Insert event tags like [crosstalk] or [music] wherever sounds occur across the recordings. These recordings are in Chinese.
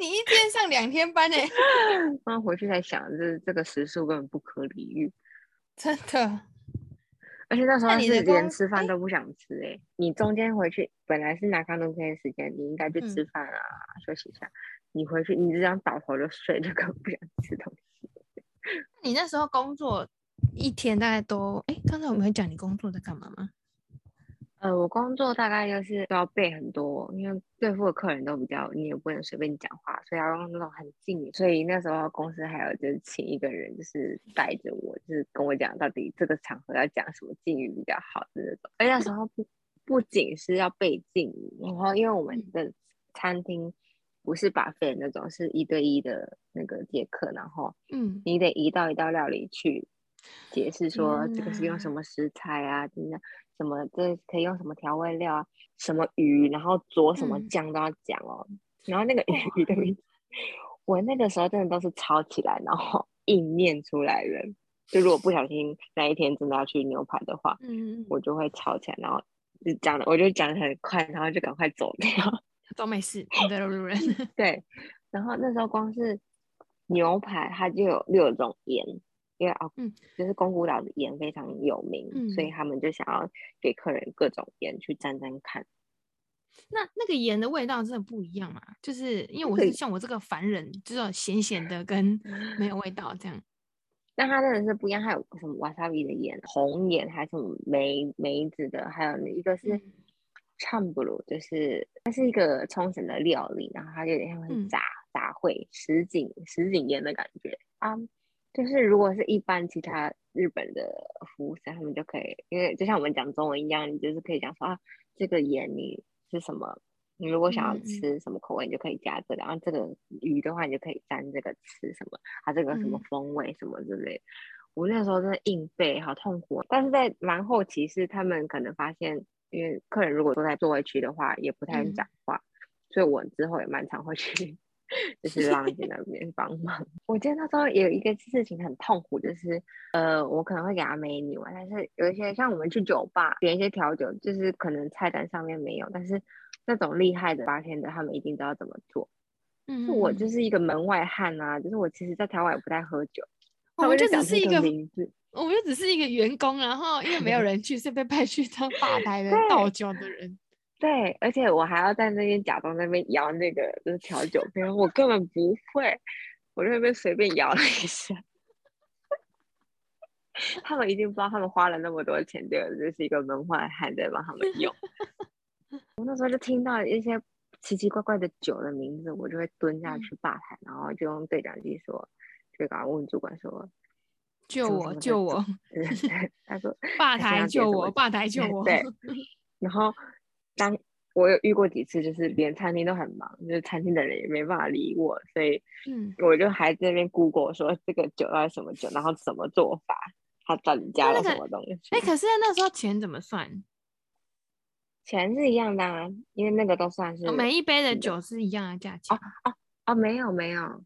你一天上两天班呢？[laughs] 然后回去才想，这这个时数根本不可理喻。[laughs] 真的。而且那时候是连吃饭都不想吃哎、你中间回去本来是拿康东天的时间，你应该去吃嗯饭啊，休息一下。你回去你只想倒头就睡，就根本不想吃东西。你那时候工作一天大概都哎，刚才我们有讲你工作在干嘛吗？呃，我工作大概就是都要背很多，因为对付的客人都比较，你也不能随便讲话，所以要用那种很近。所以那时候公司还有就是请一个人，就是带着我，就是跟我讲到底这个场合要讲什么敬语比较好的那种。而那时候不不仅是要背敬语，然后因为我们的餐厅不是把费那种，是一对一的那个接客，然后嗯，你得一道一道料理去解释说这个是用什么食材啊，真的什么这可以用什么调味料啊，什么鱼，然后佐什么嗯酱都要讲哦。然后那个鱼的名字，我那个时候真的都是抄起来，然后 [laughs] 硬念出来的。就如果不小心那一天真的要去牛排的话，嗯，我就会抄起来，然后就讲的我就讲的很快，然后就赶快走掉。[laughs] 都没事，路人。[laughs] 对，然后那时候光是牛排，它就有六种盐，因为啊，嗯就是宫古岛的盐非常有名，所以嗯他们就想要给客人各种盐去沾沾看。那那个盐的味道真的不一样嘛？就是因为我是像我这个凡人，就是咸咸的跟 [laughs] 没有味道这样。但它真的是不一样，还有什么瓦萨比的盐、红盐，还有什么梅梅子的，还有一个是嗯唱布鲁，就是它是一个冲绳的料理，然后它有点像是嗯杂杂烩什锦什锦盐的感觉啊。就是如果是一般其他日本的服务生，他们就可以，因为就像我们讲中文一样，你就是可以讲说啊，这个盐你是什么，你如果想要吃什么口味，你就可以加这个，然后这个鱼的话，你就可以沾这个吃什么，它这个什么嗯风味什么之类的。我那时候真的硬背，好痛苦哦。但是在蛮后期是他们可能发现，因为客人如果坐在座位区的话，也不太能嗯讲话，所以我之后也蛮常会去，[laughs] 就是浪姐那边帮忙。[laughs] 我记得那时候有一个事情很痛苦，就是呃，我可能会给他 menu 啊，但是有一些像我们去酒吧点一些调酒，就是可能菜单上面没有，但是那种厉害的八天的，他们一定知道怎么做。嗯，就我嗯就是一个门外汉啊，就是我其实在台湾也不太喝酒，我们就只是一个名字。我们就只是一个员工，然后因为没有人去，[laughs] 是被派去当吧台的对倒酒的人。对，而且我还要在那边假装在那边摇那个就是调酒杯，我根本不会，我在那边随便摇了一下。他们一定不知道，他们花了那么多钱，就就是一个门外汉在帮他们用。[laughs] 我那时候就听到一些奇奇怪怪的酒的名字，我就会蹲下嗯去吧台，然后就用对讲机说，就赶快问主管说，救我！[laughs] 救我！对对对他说吧台救我！吧台救我！对，然后当我有遇过几次，就是连餐厅都很忙，就是餐厅的人也没办法理我，所以嗯，我就还在那边 Google 说这个酒到底什么酒，然后怎么做法，他到底加了什么东西。哎、可是那时候钱怎么算？钱是一样的啊，因为那个都算是哦每一杯的酒是一样的价钱，哦，没有没有，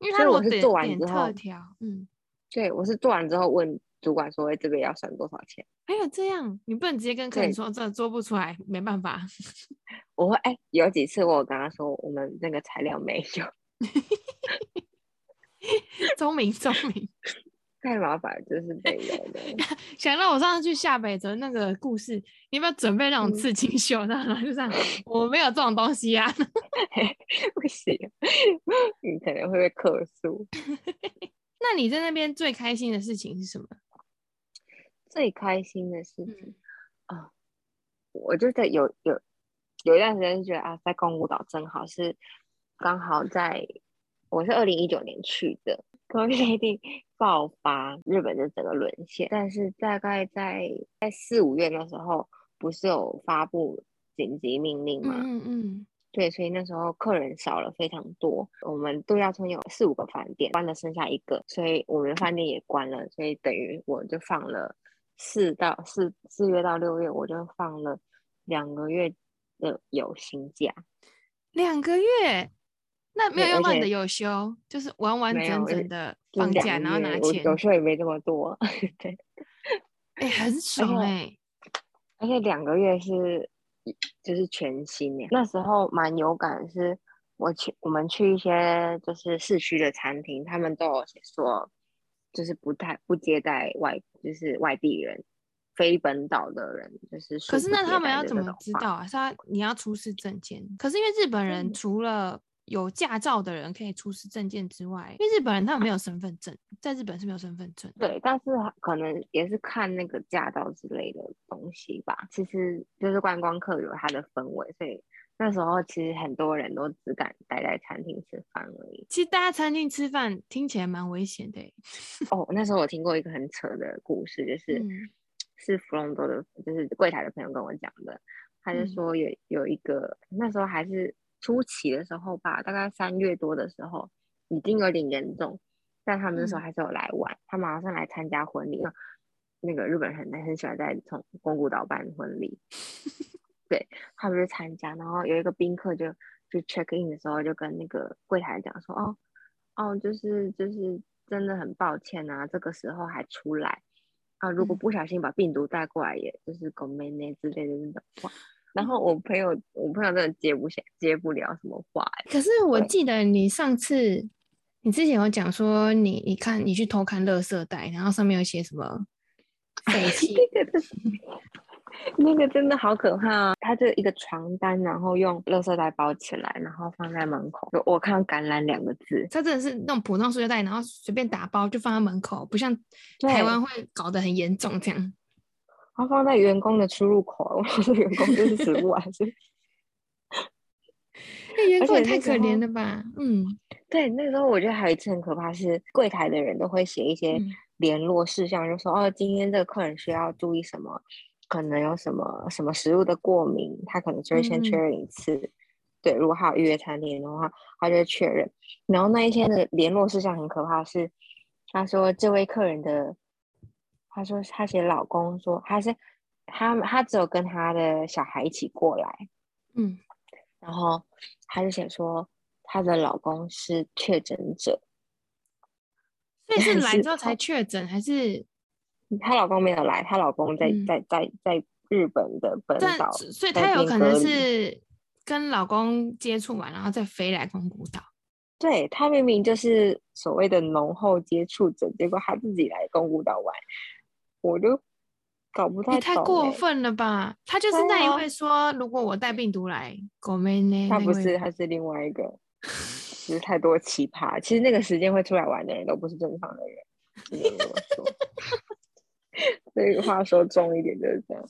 因为他如果是做完之后特调，嗯，对我是做完之后问主管说，哎这个要算多少钱？还有这样，你不能直接跟客人对说这做不出来，没办法。[laughs] 我会哎，有几次我跟他说我们那个材料没有，聪 [laughs] 明聪明，[laughs] 太麻烦，就是没有的。想到我上次去下北泽那个故事，你有没有准备那种嗯刺青袖？然后就这样，我没有这种东西啊。不行，你可能会被客诉。那你在那边最开心的事情是什么？最开心的事情嗯啊、我就在有有有一段时间就觉得啊，在宫古岛正好是刚好在，我是二零一九年去的，COVID 爆发，日本就整个沦陷。但是大概在在四五月的时候，不是有发布紧急命令吗？嗯嗯对，所以那时候客人少了非常多。我们度假村有四五个饭店，关了剩下一个，所以我们的饭店也关了，所以等于我就放了四到四四月到六月，我就放了两个月的有薪假，两个月，那没有用到你的有休，就是完完整整的放假，然后拿钱，有时候也没这么多，[laughs] 对，哎、很爽且哎、而且两个月是就是全薪耶，那时候蛮有感是，我去我们去一些就是市区的餐厅，他们都有说，就是不太不接待外就是外地人。非本岛的人就是，可是那他们要怎么知道啊？是他你要出示证件，可是因为日本人除了有驾照的人可以出示证件之外，因为日本人他们没有身份证，在日本是没有身份证。对，但是可能也是看那个驾照之类的东西吧。其实就是观光客有他的氛围，所以那时候其实很多人都只敢待在餐厅吃饭而已。其实待在餐厅吃饭听起来蛮危险的。[laughs] 哦，那时候我听过一个很扯的故事，就是。[tsk] 是弗隆多的，就是柜台的朋友跟我讲的。他就说有有一个那时候还是初期的时候吧，大概三月多的时候，已经有点严重。但他们那时候还是有来玩，他马上来参加婚礼。那个日本人很很喜欢在从宫古岛办婚礼，[laughs] 对他们就参加。然后有一个宾客就就 check in 的时候就跟那个柜台讲说：“哦哦，就是就是真的很抱歉啊，这个时候还出来。”啊，如果不小心把病毒带过来，也就是狗妹妹之类的那种话。然后我朋友，我朋友真的接不下，接不了什么话。可是我记得你上次，你之前有讲说，你你看你去偷看垃圾袋，然后上面有写什么废气。[laughs] [laughs] 那个真的好可怕啊！他就一个床单，然后用垃圾袋包起来，然后放在门口。我看到“橄榄”两个字，他真的是那种普通塑料袋，然后随便打包就放在门口，不像台湾会搞得很严重这样。他放在员工的出入口，我说员工就是食物还是？那 [laughs] 员工也太可怜了吧？嗯，对，那个时候我觉得还有一次很可怕，是柜台的人都会写一些联络事项，就说哦，今天这个客人需要注意什么。可能有什么什么食物的过敏，他可能就会先确认一次。对，如果他有预约餐厅的话，他就会确认。然后那一天的联络事项很可怕，是他说这位客人的，他说他写老公说他是他他只有跟他的小孩一起过来，嗯，然后他就写说他的老公是确诊者，所以是来之后才确诊还是？她老公没有来，她老公在在在在日本的本岛，所以她有可能是跟老公接触完，然后再飞来宫古岛。对她明明就是所谓的浓厚接触者，结果她自己来宫古岛玩，我就搞不太懂。太过分了吧？她就是那一位说，如果我带病毒来，狗妹呢？他不是，她是另外一个，[laughs] 就是太多奇葩。其实那个时间会出来玩的人都不是正常的人。[laughs] [laughs] 这个话说重一点就是这样。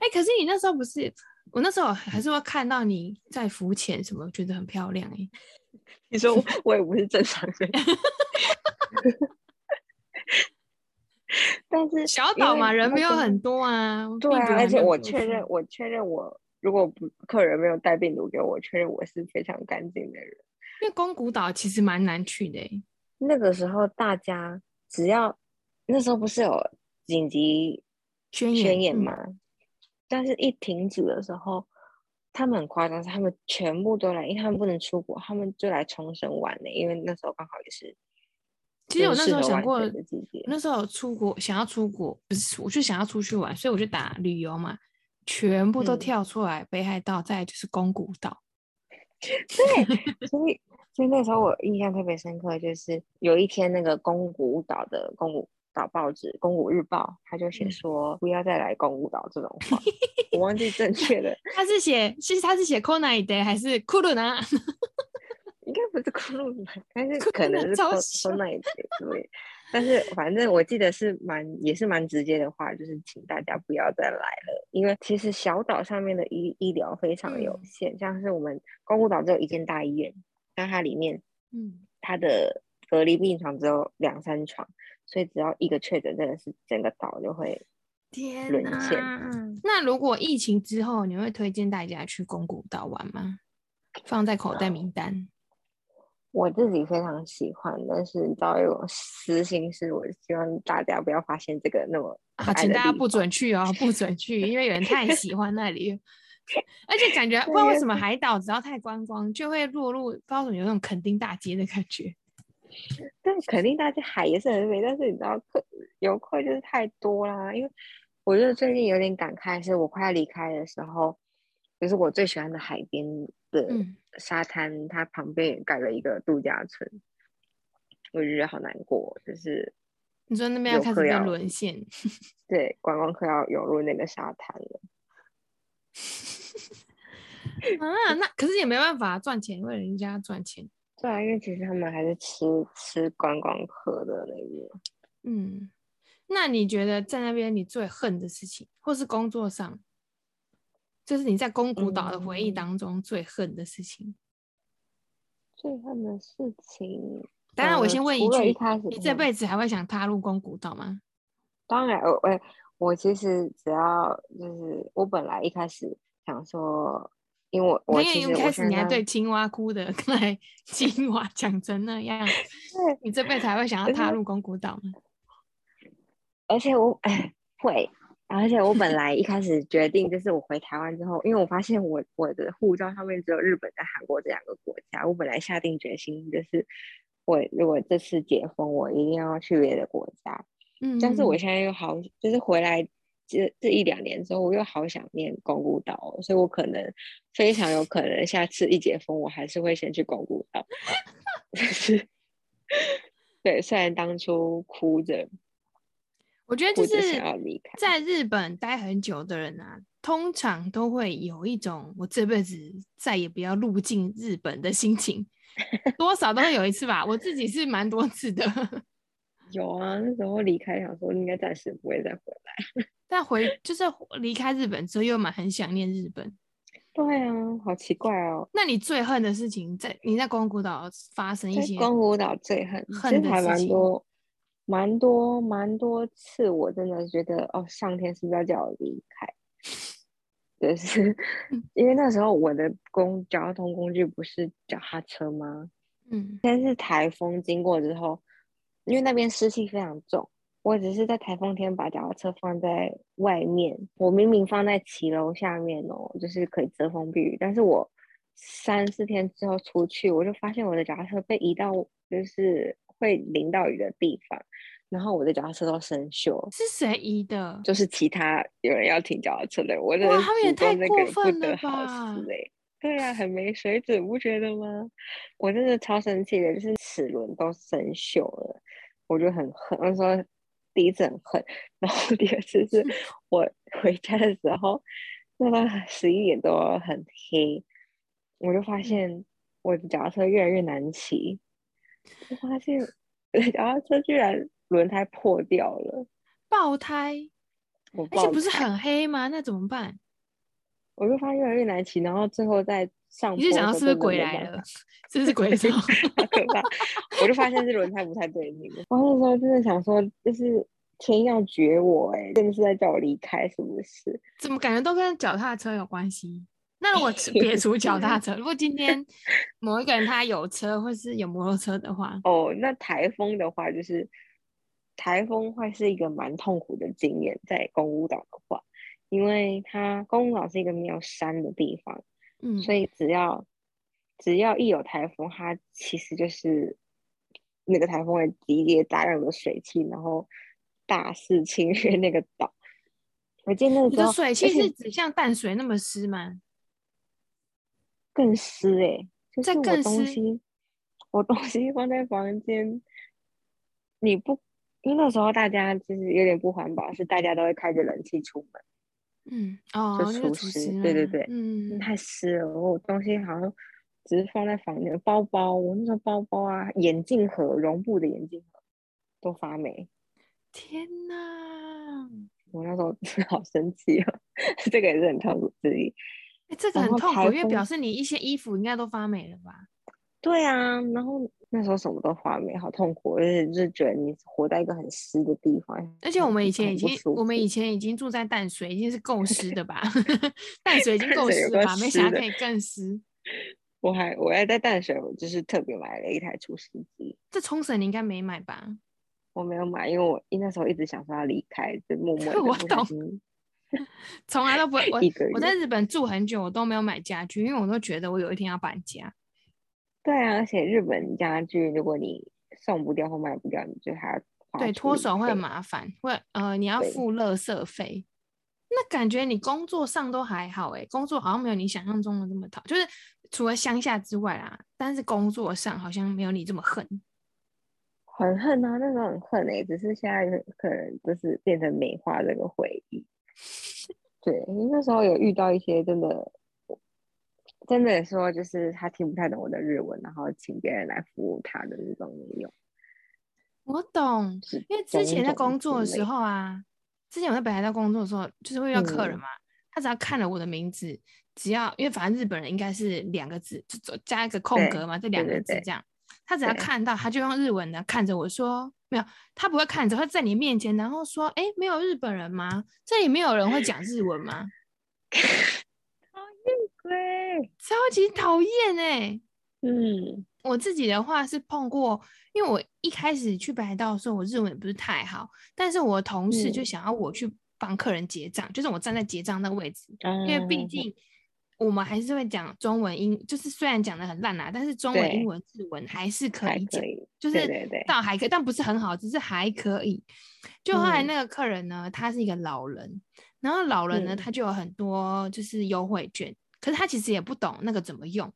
哎，可是你那时候不是，我那时候还是会看到你在浮潜什么，觉得很漂亮哎。你说我也不是正常人，[laughs] 但是小岛嘛，人没有很多啊。对啊，而且我确认，我确认我如果不客人没有带病毒给我，确认我是非常干净的人。因为宫古岛其实蛮难去的哎。那个时候大家只要那时候不是有。紧急宣言嘛，但是一停止的时候，他们很夸张，是他们全部都来，因为他们不能出国，他们就来冲绳玩呢。因为那时候刚好也是，其实我那时候想过，那时候出国想要出国，不是我就想要出去玩，所以我就打旅游嘛，全部都跳出来，北海道再就是宫古岛。[laughs] 对，所以所以那时候我印象特别深刻，就是有一天那个宫古岛的宫古。岛报纸《公古日报》，他就写说不要再来公古岛这种话，[laughs] 我忘记正确的。他是写，其实他是写 k o n a i d 还是 k u r u n a [laughs] 应该不是 k u r u n a 但是可能是 k o n a i d 对。但是反正我记得是蛮也是蛮直接的话，就是请大家不要再来了，因为其实小岛上面的医医疗非常有限，像是我们公古岛只有一间大医院，但它里面，嗯，它的隔离病床只有两三床。所以只要一个确诊，真的是整个岛就会沦陷。那如果疫情之后，你会推荐大家去宫古岛玩吗？放在口袋名单。我自己非常喜欢，但是你知道有私心是，我希望大家不要发现这个那么啊，请大家不准去哦，不准去，因为有人 [laughs] 太喜欢那里，而且感觉 [laughs] 不知道为什么海岛只要太观光，就会落入不知道怎么有那种垦丁大街的感觉。但肯定大家海也是很美，但是你知道客游客就是太多啦。因为我觉得最近有点感慨，是我快要离开的时候，就是我最喜欢的海边的沙滩，它旁边也盖了一个度假村，我就觉得好难过。就是你说那边要开始要沦陷，[laughs] 对，观光客要涌入那个沙滩了。[laughs] 啊，那可是也没办法赚钱，因为人家赚钱。对啊，因为其实他们还是吃吃观光客的那个。嗯，那你觉得在那边你最恨的事情，或是工作上？就是你在宫古岛的回忆当中最恨的事情，最恨的事情。当然，我先问一句：你这辈子还会想踏入宫古岛吗？当然，我我我其实只要就是我本来一开始想说，因为我我其实一开始你还对青蛙哭的，[laughs] 刚才青蛙讲成那样，你这辈子还会想要踏入宫古岛吗？[laughs] 而且我哎会。而且我本来一开始决定，就是我回台湾之后，因为我发现我我的护照上面只有日本跟韩国这两个国家，我本来下定决心，就是我如果这次解封，我一定要去别的国家。嗯，但是我现在又好，就是回来这这一两年之后，我又好想念宫古岛，所以我可能非常有可能下次一解封，我还是会先去宫古岛。[laughs] 就是对，虽然当初哭着。我觉得就是在日本待很久的人啊，通常都会有一种我这辈子再也不要入境日本的心情，多少都会有一次吧。我自己是蛮多次的。有啊，那时候离开想说应该暂时不会再回来，[laughs] 但回就是离开日本之后又蛮很想念日本。对啊，好奇怪哦。那你最恨的事情在你在宫古岛发生一些？宫古岛最恨恨的事情。蛮多蛮多次，我真的觉得哦，上天是不是要叫我离开？[laughs] 就是因为那时候我的公交通工具不是脚踏车吗？嗯，但是台风经过之后，因为那边湿气非常重，我只是在台风天把脚踏车放在外面，我明明放在骑楼下面哦，就是可以遮风避雨，但是我三四天之后出去，我就发现我的脚踏车被移到就是。会淋到雨的地方，然后我的脚踏车都生锈。是谁移的？就是其他有人要停脚踏车的。我的他们也太过分了吧！对啊，很没水准，不觉得吗？我真的超生气的，就是齿轮都生锈了，我就很恨。那时候第一次很恨，然后第二次是 [laughs] 我回家的时候，那个十一点多很黑，我就发现我的脚踏车越来越难骑。我发现，脚踏车居然轮胎破掉了，爆胎，而且不是很黑吗？那怎么办？我就发现越来越难骑，然后最后在上，你就想到是不是鬼来了？[laughs] 是不是鬼 [laughs] 来了？可怕！[laughs] 我就发现是轮胎不太对劲。我那时候真的想说，就是天要绝我，哎，真的是在叫我离开，是不是？怎么感觉都跟脚踏车有关系？那我撇除脚踏车，如果今天某一个人他有车或是有摩托车的话，哦，那台风的话就是台风会是一个蛮痛苦的经验，在公屋岛的话，因为它公屋岛是一个没有山的地方，嗯，所以只要只要一有台风，它其实就是那个台风会集结大量的水汽，然后大肆侵略那个岛。我记得那个时候，水汽是指像淡水那么湿吗？更湿哎，就是我东西，我东西放在房间，你不，因为那时候大家就是有点不环保，是大家都会开着冷气出门，嗯，哦，就除湿，对对对，嗯，太湿了，我东西好像只是放在房间，包包，我那时候包包啊，眼镜盒，绒布的眼镜盒都发霉，天哪，我那时候 [laughs] 好生气啊，这个也是很痛苦之一。哎，这个很痛苦，因为表示你一些衣服应该都发霉了吧？对啊，然后那时候什么都发霉，好痛苦，而且就是觉得你活在一个很湿的地方。而且我们以前已经，我们以前已经住在淡水，已经是够湿的吧？[laughs] 淡水已经够湿了吧？没想到可以更湿。[laughs] 我还我还在淡水，我就是特别买了一台除湿机。这冲绳你应该没买吧？我没有买，因为我那时候一直想说要离开，就默默的 [laughs] 我懂。从来都不会，我我在日本住很久，我都没有买家具，因为我都觉得我有一天要搬家。对啊，而且日本家具，如果你送不掉或卖不掉，你就还要对脱手会很麻烦，会呃你要付垃圾费。那感觉你工作上都还好哎，工作好像没有你想象中的那么讨，就是除了乡下之外啊，但是工作上好像没有你这么恨。很恨啊，那时候很恨哎，只是现在可能就是变成美化这个回忆。[laughs] 对，那时候有遇到一些真的，真的说就是他听不太懂我的日文，然后请别人来服务他的这种也有。我懂，因为之前在工作的时候啊，之前我在北海道工作的时候，就是会遇到客人嘛，他只要看了我的名字，只要因为反正日本人应该是两个字，就加一个空格嘛，这两个字这样。他只要看到，他就用日文的看着我说：“没有。”他不会看着，他在你面前，然后说：“哎，没有日本人吗？这里没有人会讲日文吗？” [laughs] 讨厌鬼，超级讨厌哎。嗯，我自己的话是碰过，因为我一开始去北海道的时候，我日文也不是太好，但是我同事就想要我去帮客人结账，就是我站在结账那个位置，因为毕竟。我们还是会讲中文英，就是虽然讲的很烂啊，但是中文、英文、日文还是可以讲，就是倒还可以，但不是很好，只是还可以。就后来那个客人呢，他是一个老人，然后老人呢，他就有很多就是优惠券，可是他其实也不懂那个怎么用，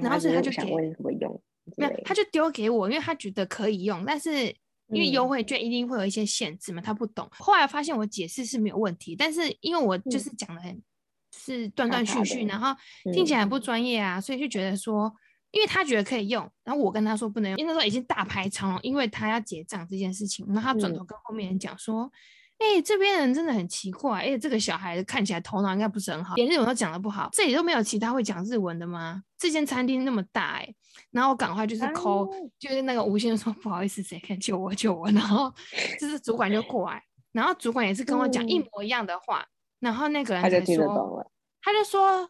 然后所以他就想问怎么用，没有，他就丢给我，因为他觉得可以用，但是因为优惠券一定会有一些限制嘛，他不懂。后来发现我解释是没有问题，但是因为我就是讲的很。是断断续续，然后听起来不专业啊，所以就觉得说，因为他觉得可以用，然后我跟他说不能用，因为那时候已经大排长龙，因为他要结账这件事情，然后他转头跟后面人讲说，哎，这边人真的很奇怪，哎，这个小孩子看起来头脑应该不是很好，连日文都讲的不好，这里都没有其他会讲日文的吗？这间餐厅那么大，哎，然后我赶快就是抠，就是那个吴先生说 [laughs] 不好意思，谁敢救我救我，然后就是主管就过来，然后主管也是跟我讲一模一样的话。然后那个人才说，他就说，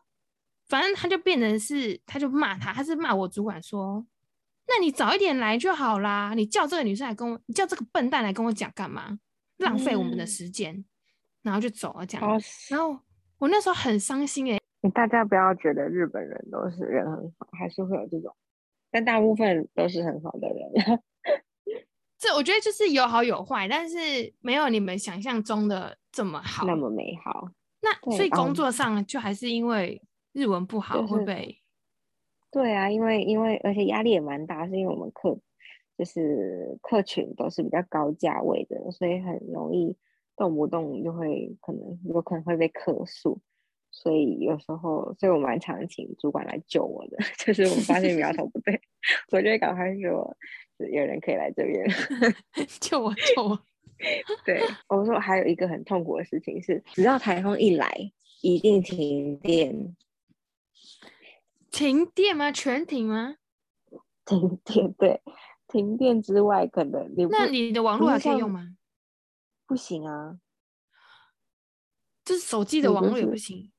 反正他就变成是，他就骂他，他是骂我主管说，那你早一点来就好啦，你叫这个女生来跟我，你叫这个笨蛋来跟我讲干嘛？浪费我们的时间，然后就走了这样。然后我那时候很伤心哎。大家不要觉得日本人都是人很好，还是会有这种，但大部分都是很好的人。[laughs] 这我觉得就是有好有坏，但是没有你们想象中的这么好，那么美好。那所以工作上就还是因为日文不好会被。对啊，因为因为而且压力也蛮大，是因为我们客就是客群都是比较高价位的，所以很容易动不动就会可能有可能会被客诉，所以有时候所以我蛮常请主管来救我的，[laughs] 就是我发现苗头不对，[laughs] 我就会赶快说。有人可以来这边救我 [laughs] 救我！对我说，还有一个很痛苦的事情是，只要台风一来，一定停电。停电吗？全停吗？停电，对，停电之外，可能你那你的网络还可以用吗？不行啊，就是手机的网络也不行。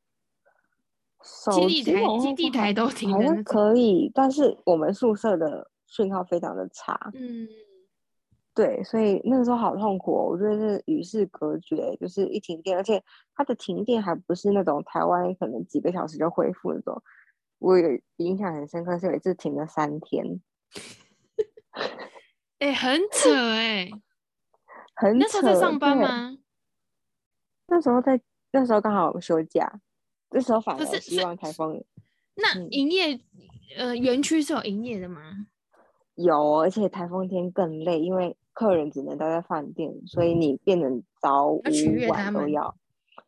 基地台、基地台都停了可以，但是我们宿舍的。讯号非常的差，嗯，对，所以那个时候好痛苦，我觉得是与世隔绝，就是一停电，而且它的停电还不是那种台湾可能几个小时就恢复那种，我有印象很深刻，是有一次停了三天，哎，很扯哎，[laughs] 很扯那时候在上班吗？那时候在，那时候刚好休假，那时候反而希望台风，那营业呃园区是有营业的吗？有，而且台风天更累，因为客人只能待在饭店，所以你变成早午晚都要。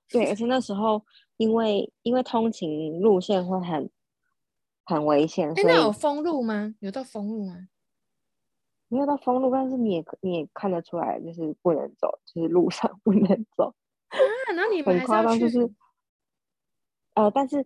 对，而且那时候因为因为通勤路线会很很危险，所以有封路吗？有到封路吗？没有到封路，但是你也你也看得出来，就是不能走，就是路上 [laughs] 不能走啊。那你很夸张，就是呃，但是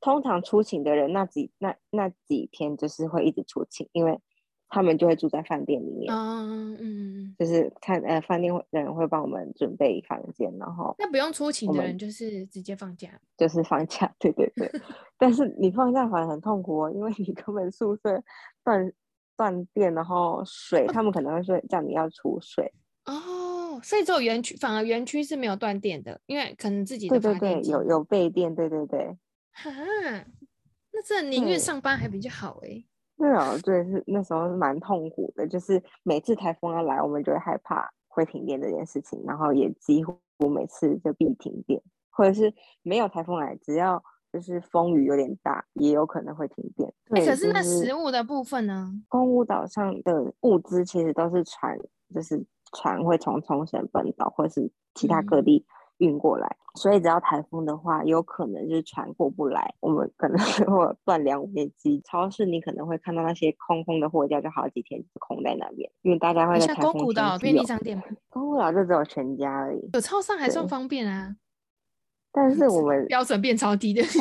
通常出勤的人那几那那几天就是会一直出勤，因为。他们就会住在饭店里面，嗯嗯，就是看呃饭店的人会帮我们准备房间，然后那不用出勤的人就是直接放假，就是放假，对对对。[laughs] 但是你放假反而很痛苦哦，因为你根本宿舍断断电，然后水他们可能会说叫你要储水哦，所以只有园区反而园区是没有断电的，因为可能自己的对对对有有备电，对对对。哈，那这宁愿上班还比较好哎。对啊，对，是那时候是蛮痛苦的，就是每次台风要来，我们就会害怕会停电这件事情，然后也几乎每次就必停电，或者是没有台风来，只要就是风雨有点大，也有可能会停电。对，可是那食物的部分呢？公务岛上的物资其实都是船，就是船会从冲绳本岛或是其他各地。运过来，所以只要台风的话，有可能就是船过不来，我们可能 [laughs] 会断粮面积。超市你可能会看到那些空空的货架，就好几天空在那边，因为大家会在台风天气便利商店吗？公古岛就只有全家而已，有超商还算方便啊。但 [laughs] 是我们标准变超低的。[laughs]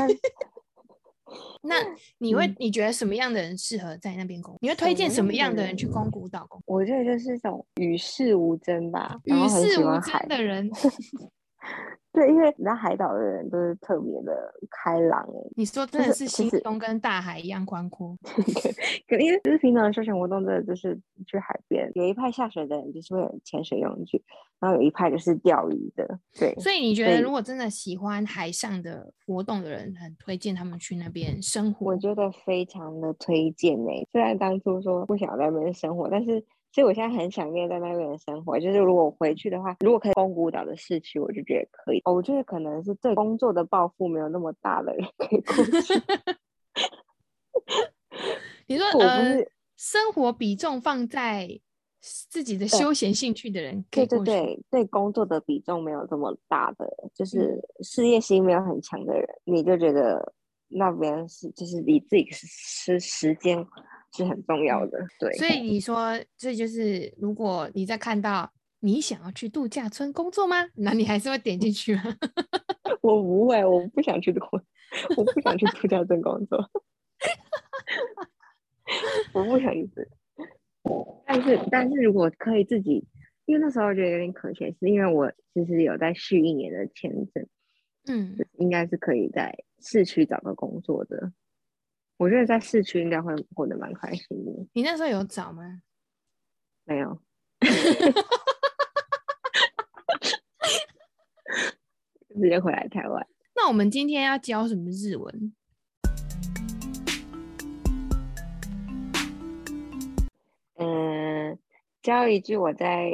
那你会你觉得什么样的人适合在那边工？你会推荐什么样的人去宫古岛工？我觉得就是一种与世无争吧，与世无争的人。[laughs] 对，因为道海岛的人都是特别的开朗诶。你说真的是心胸跟大海一样宽阔。[laughs] 对，因为就是平常的休闲活动，真的就是去海边。有一派下水的人就是会有潜水用具，然后有一派就是钓鱼的。对，所以你觉得如果真的喜欢海上的活动的人，很推荐他们去那边生活。我觉得非常的推荐诶。虽然当初说不想在那边生活，但是。所以我现在很想念在那边的生活，就是如果回去的话，如果可以宫古岛的市区，我就觉得可以。我觉得可能是对工作的抱负没有那么大的人可以过去。[laughs] 你说 [laughs] 呃，生活比重放在自己的休闲兴趣的人，对对对，对工作的比重没有这么大的，就是事业心没有很强的人，你就觉得那边是就是你自己是时间。是很重要的，对。所以你说，这就是如果你在看到你想要去度假村工作吗？那你还是会点进去吗？[laughs] 我不会，我不想去度，我不想去度假村工作。我不想去。但是，但是如果可以自己，因为那时候觉得有点可惜，是因为我其实有在续一年的签证，嗯，应该是可以在市区找个工作的。我觉得在市区应该会过得蛮开心的。你那时候有找吗？没有，[laughs] 直接回来台湾。那我们今天要教什么日文？嗯，教一句我在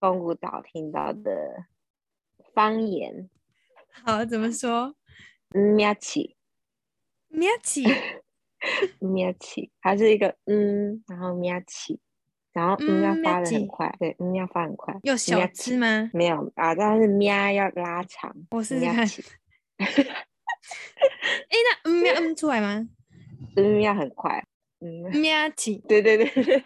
宫古岛听到的方言。好，怎么说？喵起。喵起，[laughs] 喵起，还是一个嗯，然后喵起，然后嗯要发的很快，对，嗯要发很快。有小吃吗？没有啊，但是喵要拉长。我试试看。哎，[laughs] 那嗯喵嗯出来吗？[laughs] 嗯喵很快。嗯喵起，对对对对。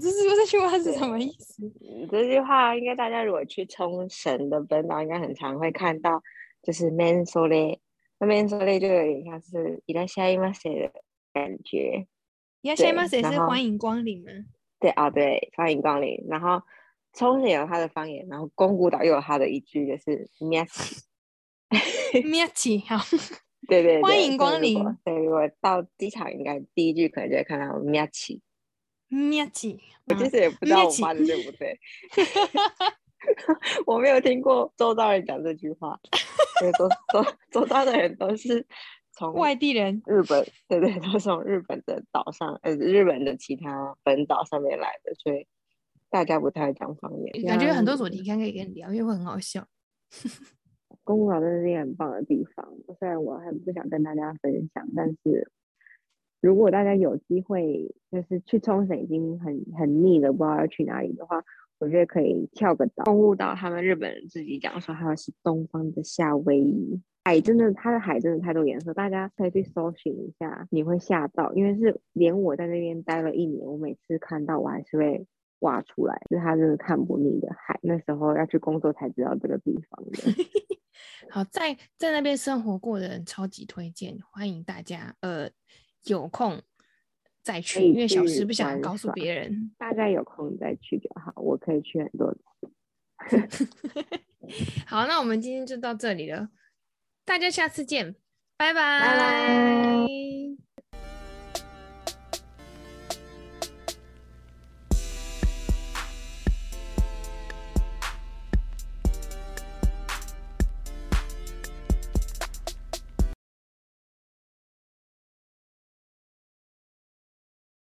这是这句话是什么意思？这句话应该大家如果去冲绳的本岛，应该很常会看到，就是 man so 嘞。那边说的就有点像是伊拉夏伊马塞的感觉，伊拉夏伊马塞是欢迎光临吗？[laughs] 对啊，对，欢迎光临。然后冲绳有他的方言，然后宫古岛又有他的一句，就是喵起，[laughs] 喵起，好，[laughs] 对对，欢迎光临。对，我到机场应该第一句可能就会看到喵起，喵起。我其实也不知道我发的对不对。[laughs] 我没有听过周遭人讲这句话，周周周遭的人都是从外地人，日本，对对，都是从日本的岛上，呃，日本的其他本岛上面来的，所以大家不太讲方言。感觉很多主题应该可以跟你聊，因为会很好笑。[laughs] 公古岛真的是一个很棒的地方，虽然我很不想跟大家分享，但是如果大家有机会，就是去冲绳已经很很腻了，不知道要去哪里的话。我觉得可以跳个岛，动物岛。他们日本人自己讲说，他是东方的夏威夷海，真的，它的海真的太多颜色，大家可以去搜寻一下，你会吓到，因为是连我在那边待了一年，我每次看到我还是会挖出来，就是它真的看不腻的海。那时候要去工作才知道这个地方的。[laughs] 好，在在那边生活过的人超级推荐，欢迎大家，呃，有空。再去，因为小时不想告诉别人。大概有空再去就好，我可以去很多次。[laughs] 好，那我们今天就到这里了，大家下次见，拜拜。